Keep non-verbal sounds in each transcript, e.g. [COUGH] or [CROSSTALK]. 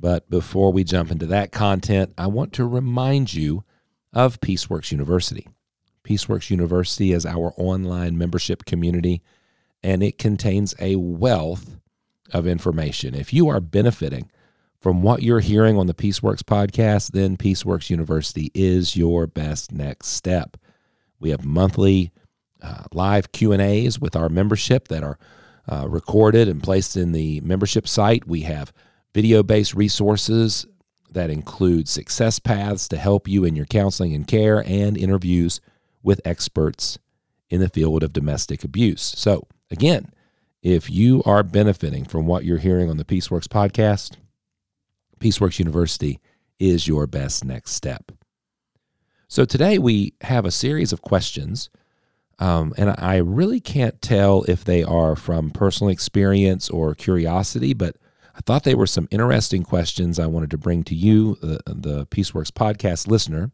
But before we jump into that content, I want to remind you of Peaceworks University. Peaceworks University is our online membership community, and it contains a wealth of information. If you are benefiting from what you're hearing on the Peaceworks podcast, then Peaceworks University is your best next step. We have monthly uh, live Q&As with our membership that are uh, recorded and placed in the membership site. We have video based resources that include success paths to help you in your counseling and care, and interviews with experts in the field of domestic abuse. So, again, if you are benefiting from what you're hearing on the Peaceworks podcast, Peaceworks University is your best next step. So, today we have a series of questions, um, and I really can't tell if they are from personal experience or curiosity, but I thought they were some interesting questions I wanted to bring to you, the, the Peaceworks podcast listener,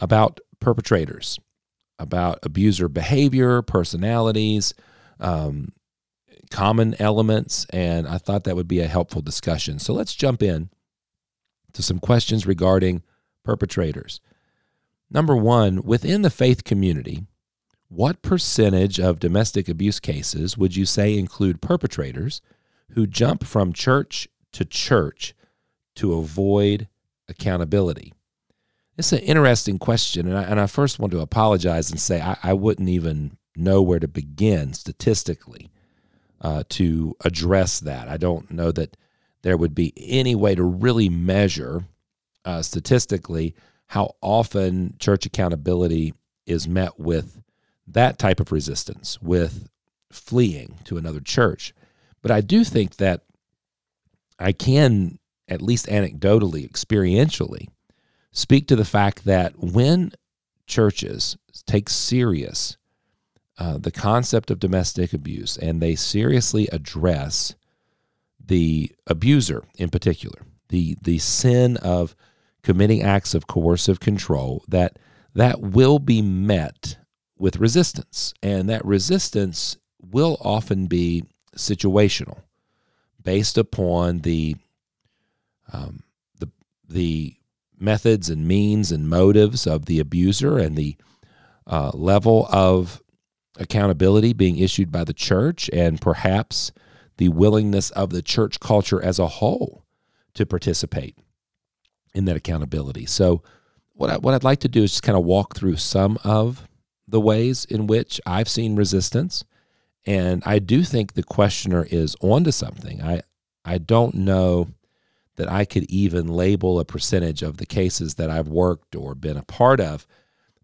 about perpetrators, about abuser behavior, personalities, um, common elements, and I thought that would be a helpful discussion. So let's jump in to some questions regarding perpetrators. Number one, within the faith community, what percentage of domestic abuse cases would you say include perpetrators who jump from church to church to avoid accountability? It's an interesting question. And I, and I first want to apologize and say I, I wouldn't even know where to begin statistically uh, to address that. I don't know that there would be any way to really measure uh, statistically how often church accountability is met with that type of resistance, with fleeing to another church. But I do think that I can, at least anecdotally, experientially, speak to the fact that when churches take serious uh, the concept of domestic abuse and they seriously address the abuser in particular, the the sin of committing acts of coercive control, that that will be met with resistance, and that resistance will often be situational, based upon the um, the the methods and means and motives of the abuser and the uh, level of accountability being issued by the church and perhaps the willingness of the church culture as a whole to participate in that accountability. So, what I, what I'd like to do is just kind of walk through some of the ways in which I've seen resistance and I do think the questioner is onto something. I I don't know that I could even label a percentage of the cases that I've worked or been a part of,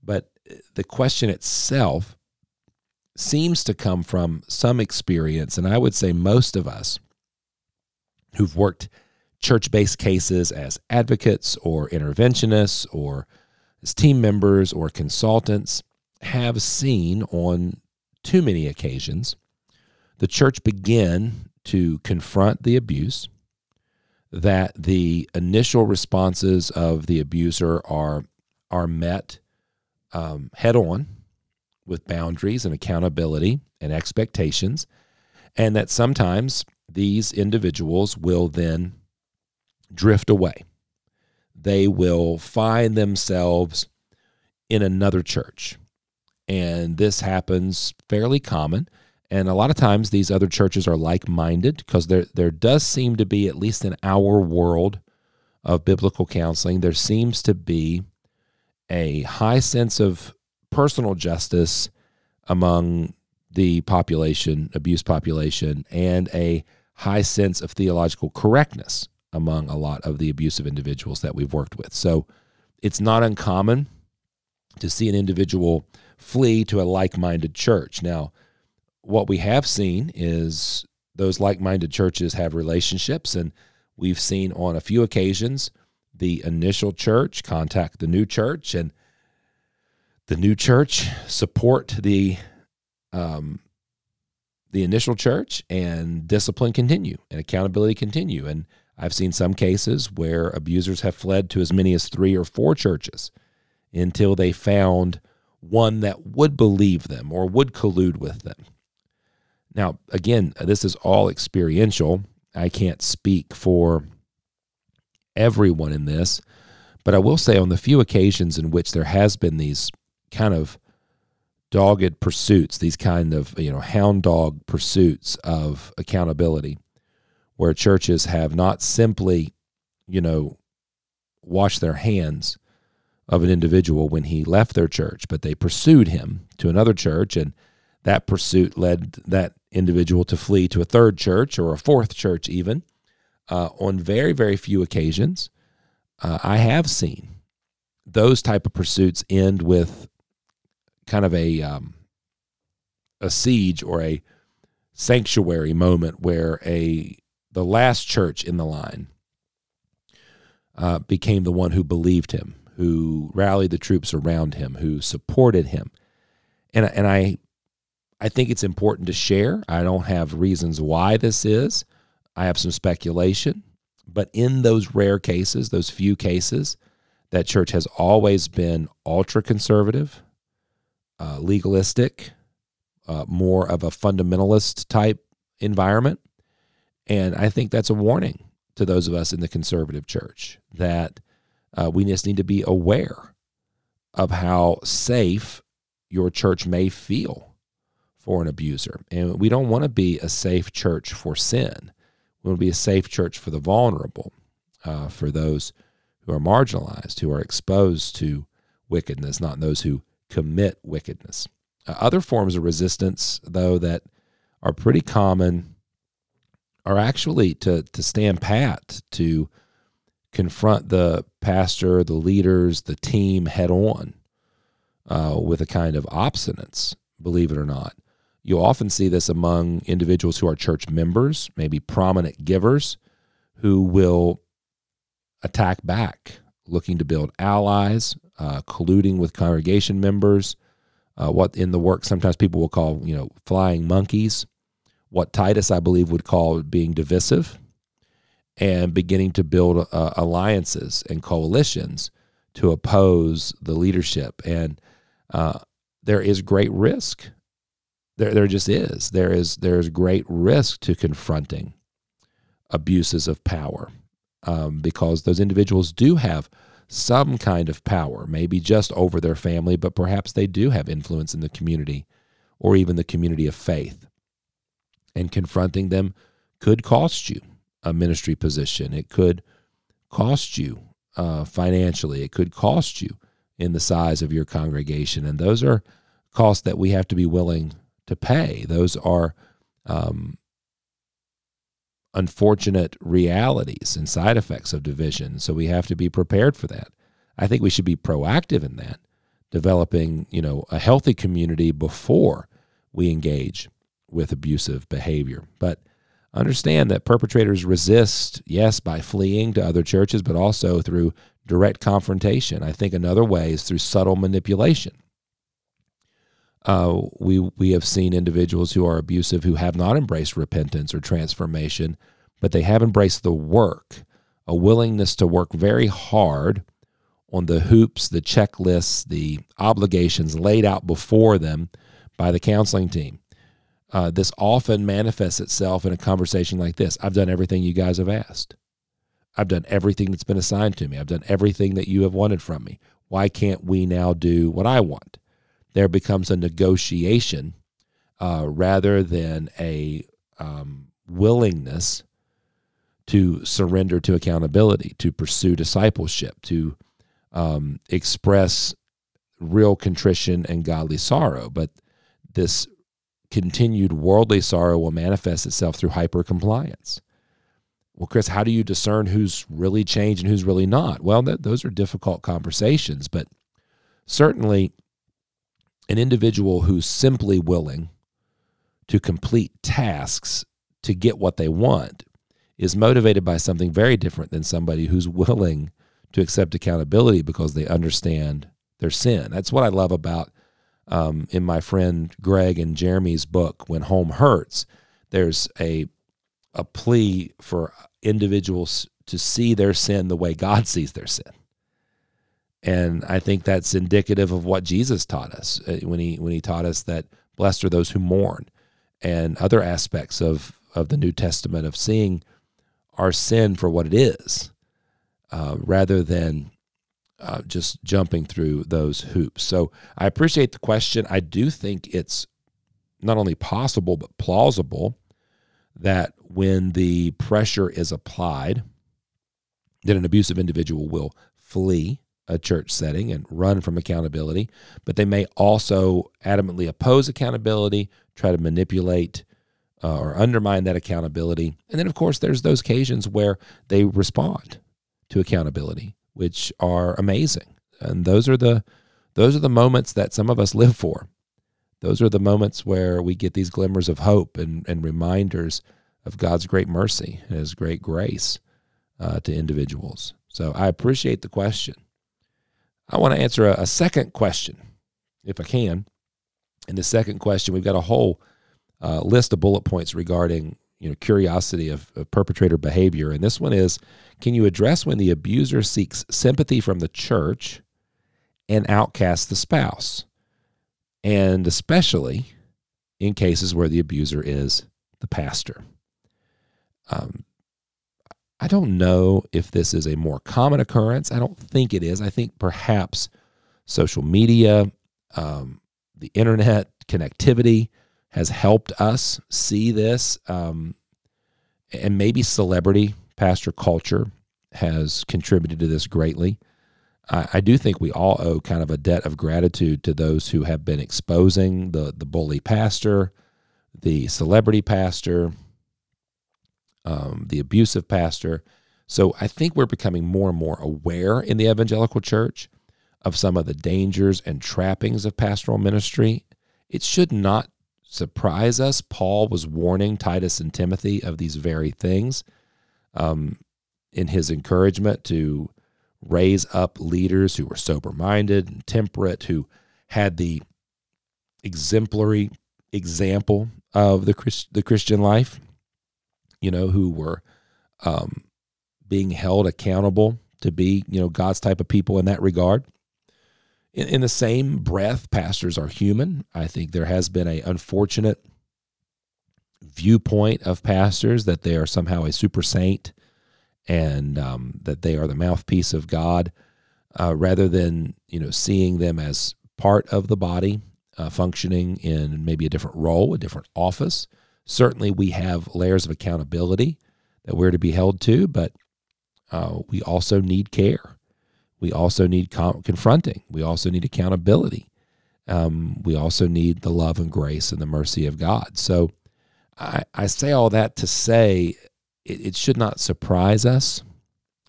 but the question itself seems to come from some experience, and I would say most of us who've worked church based cases as advocates or interventionists or as team members or consultants have seen on too many occasions, the church began to confront the abuse, that the initial responses of the abuser are, are met um, head on with boundaries and accountability and expectations, and that sometimes these individuals will then drift away. They will find themselves in another church and this happens fairly common. And a lot of times these other churches are like minded because there, there does seem to be, at least in our world of biblical counseling, there seems to be a high sense of personal justice among the population, abuse population, and a high sense of theological correctness among a lot of the abusive individuals that we've worked with. So it's not uncommon to see an individual flee to a like minded church. Now, what we have seen is those like minded churches have relationships, and we've seen on a few occasions the initial church, contact the new church, and the new church support the um, the initial church, and discipline continue and accountability continue. And I've seen some cases where abusers have fled to as many as three or four churches until they found one that would believe them or would collude with them. Now, again, this is all experiential. I can't speak for everyone in this, but I will say on the few occasions in which there has been these kind of dogged pursuits, these kind of, you know, hound dog pursuits of accountability, where churches have not simply, you know, washed their hands of an individual when he left their church, but they pursued him to another church, and that pursuit led that individual to flee to a third church or a fourth church, even. Uh, on very, very few occasions, uh, I have seen those type of pursuits end with kind of a um, a siege or a sanctuary moment where a the last church in the line uh, became the one who believed him, who rallied the troops around him, who supported him, and and I I think it's important to share. I don't have reasons why this is. I have some speculation, but in those rare cases, those few cases, that church has always been ultra conservative, uh, legalistic, uh, more of a fundamentalist type environment. And I think that's a warning to those of us in the conservative church that uh, we just need to be aware of how safe your church may feel for an abuser. And we don't want to be a safe church for sin. We want to be a safe church for the vulnerable, uh, for those who are marginalized, who are exposed to wickedness, not those who commit wickedness. Uh, other forms of resistance, though, that are pretty common are actually to, to stand pat, to confront the pastor, the leaders, the team head on uh, with a kind of obstinance, believe it or not. You'll often see this among individuals who are church members, maybe prominent givers, who will attack back, looking to build allies, uh, colluding with congregation members, uh, what in the work sometimes people will call, you know, flying monkeys, what Titus, I believe, would call being divisive, and beginning to build uh, alliances and coalitions to oppose the leadership. And uh, there is great risk. There, there just is. There is there is great risk to confronting abuses of power um, because those individuals do have some kind of power, maybe just over their family, but perhaps they do have influence in the community or even the community of faith. And confronting them could cost you a ministry position. It could cost you uh, financially. It could cost you in the size of your congregation. And those are costs that we have to be willing to pay. Those are um, unfortunate realities and side effects of division. So we have to be prepared for that. I think we should be proactive in that, developing, you know, a healthy community before we engage with abusive behavior. But understand that perpetrators resist, yes, by fleeing to other churches, but also through direct confrontation. I think another way is through subtle manipulation. Uh, we we have seen individuals who are abusive who have not embraced repentance or transformation, but they have embraced the work, a willingness to work very hard on the hoops, the checklists, the obligations laid out before them by the counseling team. Uh, this often manifests itself in a conversation like this I've done everything you guys have asked. I've done everything that's been assigned to me. I've done everything that you have wanted from me. Why can't we now do what I want? there becomes a negotiation uh, rather than a um, willingness to surrender to accountability, to pursue discipleship, to um, express real contrition and godly sorrow. But this continued worldly sorrow will manifest itself through hypercompliance. Well, Chris, how do you discern who's really changed and who's really not? Well, th- those are difficult conversations, but certainly an individual who's simply willing to complete tasks to get what they want is motivated by something very different than somebody who's willing to accept accountability because they understand their sin. That's what I love about um, in my friend Greg and Jeremy's book, When Home Hurts. There's a a plea for individuals to see their sin the way God sees their sin. And I think that's indicative of what Jesus taught us uh, when he when he taught us that blessed are those who mourn and other aspects of of the New Testament of seeing our sin for what it is uh, rather than uh, just jumping through those hoops. So I appreciate the question. I do think it's not only possible but plausible that when the pressure is applied, that an abusive individual will flee a church setting and run from accountability, but they may also adamantly oppose accountability, try to manipulate uh, or undermine that accountability. And then, of course, there's those occasions where they respond to accountability, which are amazing. And those are the those are the moments that some of us live for. Those are the moments where we get these glimmers of hope and, and reminders of God's great mercy and His great grace uh, to individuals. So I appreciate the question. I want to answer a, a second question, if I can. In the second question, we've got a whole uh, list of bullet points regarding you know curiosity of, of, perpetrator behavior, and this one is: Can you address when the abuser seeks sympathy from the church and outcasts the spouse, and especially in cases where the abuser is the pastor? Um, I don't know if this is a more common occurrence. I don't think it is. I think perhaps social media, um, the internet connectivity has helped us see this. Um, and maybe celebrity pastor culture has contributed to this greatly. I, I, do think we all owe kind of a debt of gratitude to those who have been exposing the, the bully pastor, the celebrity pastor, um, the abusive pastor. So I think we're becoming more and more aware in the evangelical church of some of the dangers and trappings of pastoral ministry. It should not surprise us. Paul was warning Titus and Timothy of these very things um, in his encouragement to raise up leaders who were sober minded and temperate, who had the exemplary example of the, Christ, the Christian life you know, who were um, being held accountable to be, you know, God's type of people in that regard. In, in the same breath, pastors are human. I think there has been a unfortunate viewpoint of pastors that they are somehow a super saint and um, that they are the mouthpiece of God, uh, rather than you know seeing them as part of the body, uh, functioning in maybe a different role, a different office. Certainly, we have layers of accountability that we're to be held to, but uh, we also need care. We also need com- confronting. We also need accountability. Um, we also need the love and grace and the mercy of God. So I, I say all that to say it, it should not surprise us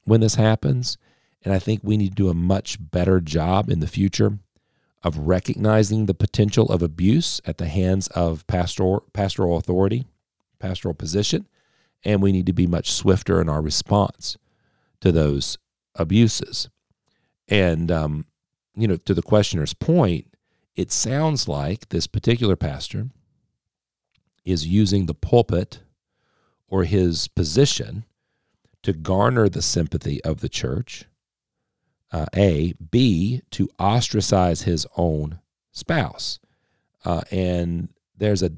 when this happens. And I think we need to do a much better job in the future of recognizing the potential of abuse at the hands of pastoral, pastoral authority, pastoral position, and we need to be much swifter in our response to those abuses. And, um, you know, to the questioner's point, it sounds like this particular pastor is using the pulpit or his position to garner the sympathy of the church uh, A, B, to ostracize his own spouse. Uh, and there's a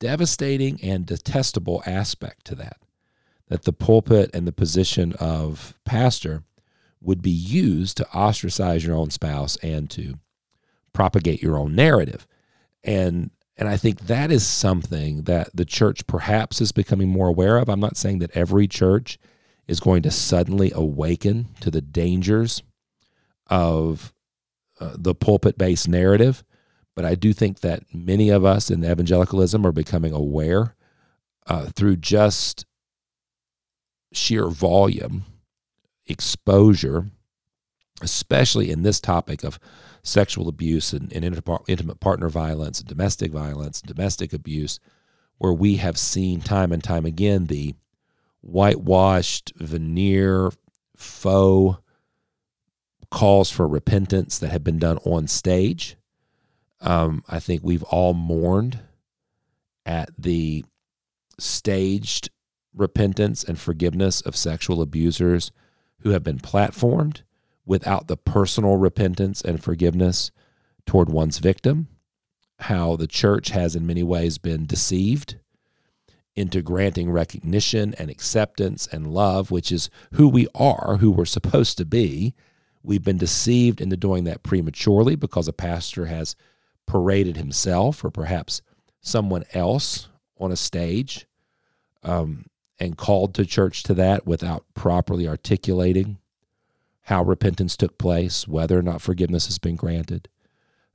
devastating and detestable aspect to that, that the pulpit and the position of pastor would be used to ostracize your own spouse and to propagate your own narrative. And and I think that is something that the church perhaps is becoming more aware of. I'm not saying that every church is going to suddenly awaken to the dangers of uh, the pulpit based narrative. But I do think that many of us in evangelicalism are becoming aware uh, through just sheer volume, exposure, especially in this topic of sexual abuse and, and intimate partner violence, domestic violence, domestic abuse, where we have seen time and time again the whitewashed, veneer faux calls for repentance that have been done on stage. Um, I think we've all mourned at the staged repentance and forgiveness of sexual abusers who have been platformed without the personal repentance and forgiveness toward one's victim. How the church has, in many ways, been deceived into granting recognition and acceptance and love, which is who we are, who we're supposed to be. We've been deceived into doing that prematurely because a pastor has paraded himself or perhaps someone else on a stage um, and called to church to that without properly articulating how repentance took place, whether or not forgiveness has been granted,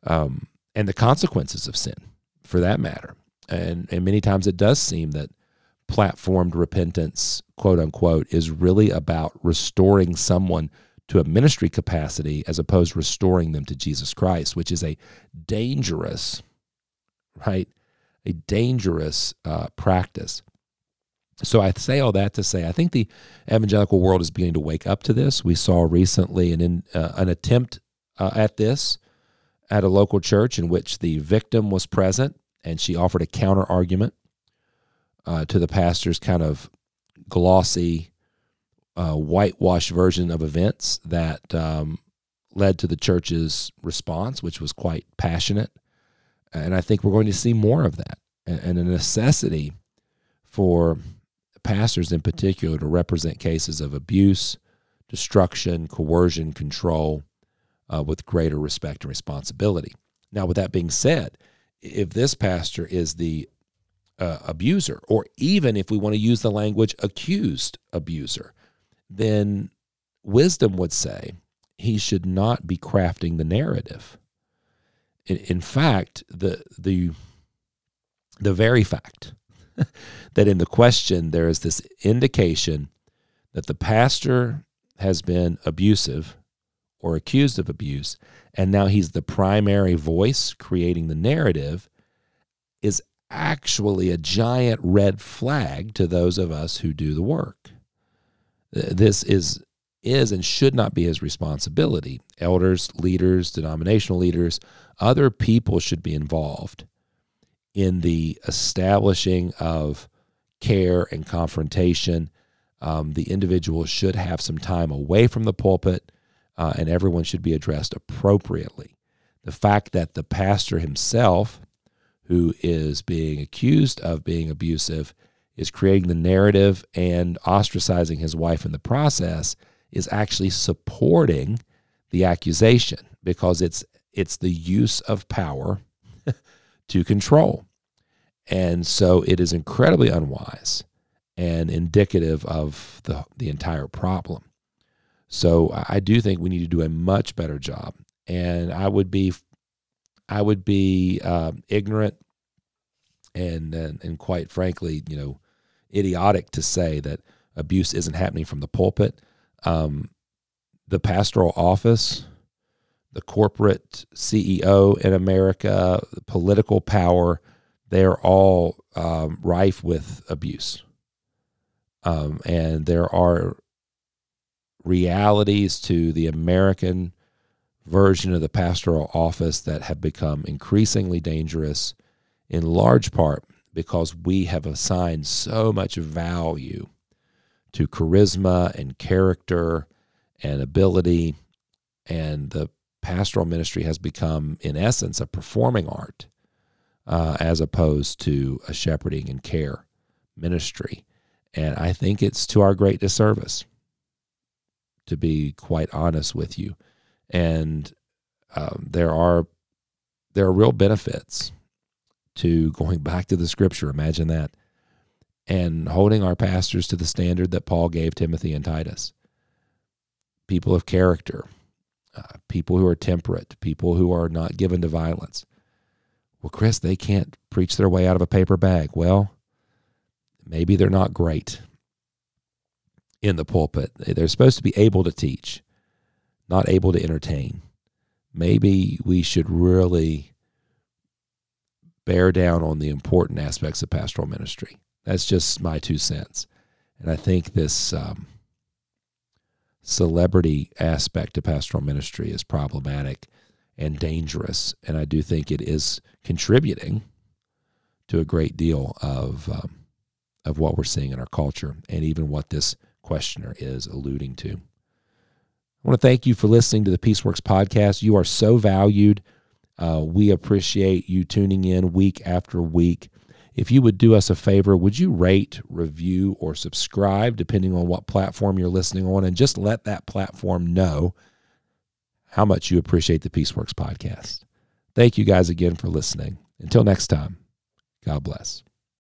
um, and the consequences of sin, for that matter. And, and many times it does seem that platformed repentance, quote unquote, is really about restoring someone to a ministry capacity as opposed to restoring them to Jesus Christ, which is a dangerous, right? A dangerous uh, practice. So I say all that to say I think the evangelical world is beginning to wake up to this. We saw recently an in, uh, an attempt uh, at this at a local church in which the victim was present and she offered a counter argument uh, to the pastor's kind of glossy, uh, whitewashed version of events that um, led to the church's response, which was quite passionate. And I think we're going to see more of that and, and a necessity for pastors in particular to represent cases of abuse, destruction, coercion, control uh, with greater respect and responsibility. Now, with that being said, if this pastor is the uh, abuser, or even if we want to use the language accused abuser, then wisdom would say he should not be crafting the narrative. In, in fact, the the the very fact [LAUGHS] that in the question there is this indication that the pastor has been abusive or accused of abuse, and now he's the primary voice creating the narrative, is actually a giant red flag to those of us who do the work. This is is and should not be his responsibility. Elders, leaders, denominational leaders, other people should be involved in the establishing of care and confrontation. Um, the individual should have some time away from the pulpit, uh, and everyone should be addressed appropriately. The fact that the pastor himself, who is being accused of being abusive, is creating the narrative and ostracizing his wife in the process is actually supporting the accusation because it's it's the use of power [LAUGHS] to control. And so it is incredibly unwise and indicative of the, the entire problem. So I do think we need to do a much better job. And I would be, I would be uh, ignorant and, and and quite frankly, you know, idiotic to say that abuse isn't happening from the pulpit. Um, the pastoral office the corporate CEO in America, the political power, they're all um, rife with abuse. Um, and there are realities to the American version of the pastoral office that have become increasingly dangerous, in large part because we have assigned so much value to charisma and character and ability and the pastoral ministry has become, in essence, a performing art uh, as opposed to a shepherding and care ministry. And I think it's to our great disservice, to be quite honest with you. And um, there are there are real benefits to going back to the scripture. Imagine that. And holding our pastors to the standard that Paul gave Timothy and Titus. People of character, uh, people who are temperate, people who are not given to violence. Well, Chris, they can't preach their way out of a paper bag. Well, maybe they're not great in the pulpit. They're supposed to be able to teach, not able to entertain. Maybe we should really bear down on the important aspects of pastoral ministry. That's just my two cents. And I think this um, celebrity aspect to pastoral ministry is problematic and dangerous. And I do think it is contributing to a great deal of um, of what we're seeing in our culture and even what this questioner is alluding to. I want to thank you for listening to the Peaceworks podcast. You are so valued. Uh, we appreciate you tuning in week after week. If you would do us a favor, would you rate, review, or subscribe, depending on what platform you're listening on, and just let that platform know how much you appreciate the Peaceworks podcast. Thank you guys again for listening. Until next time, God bless.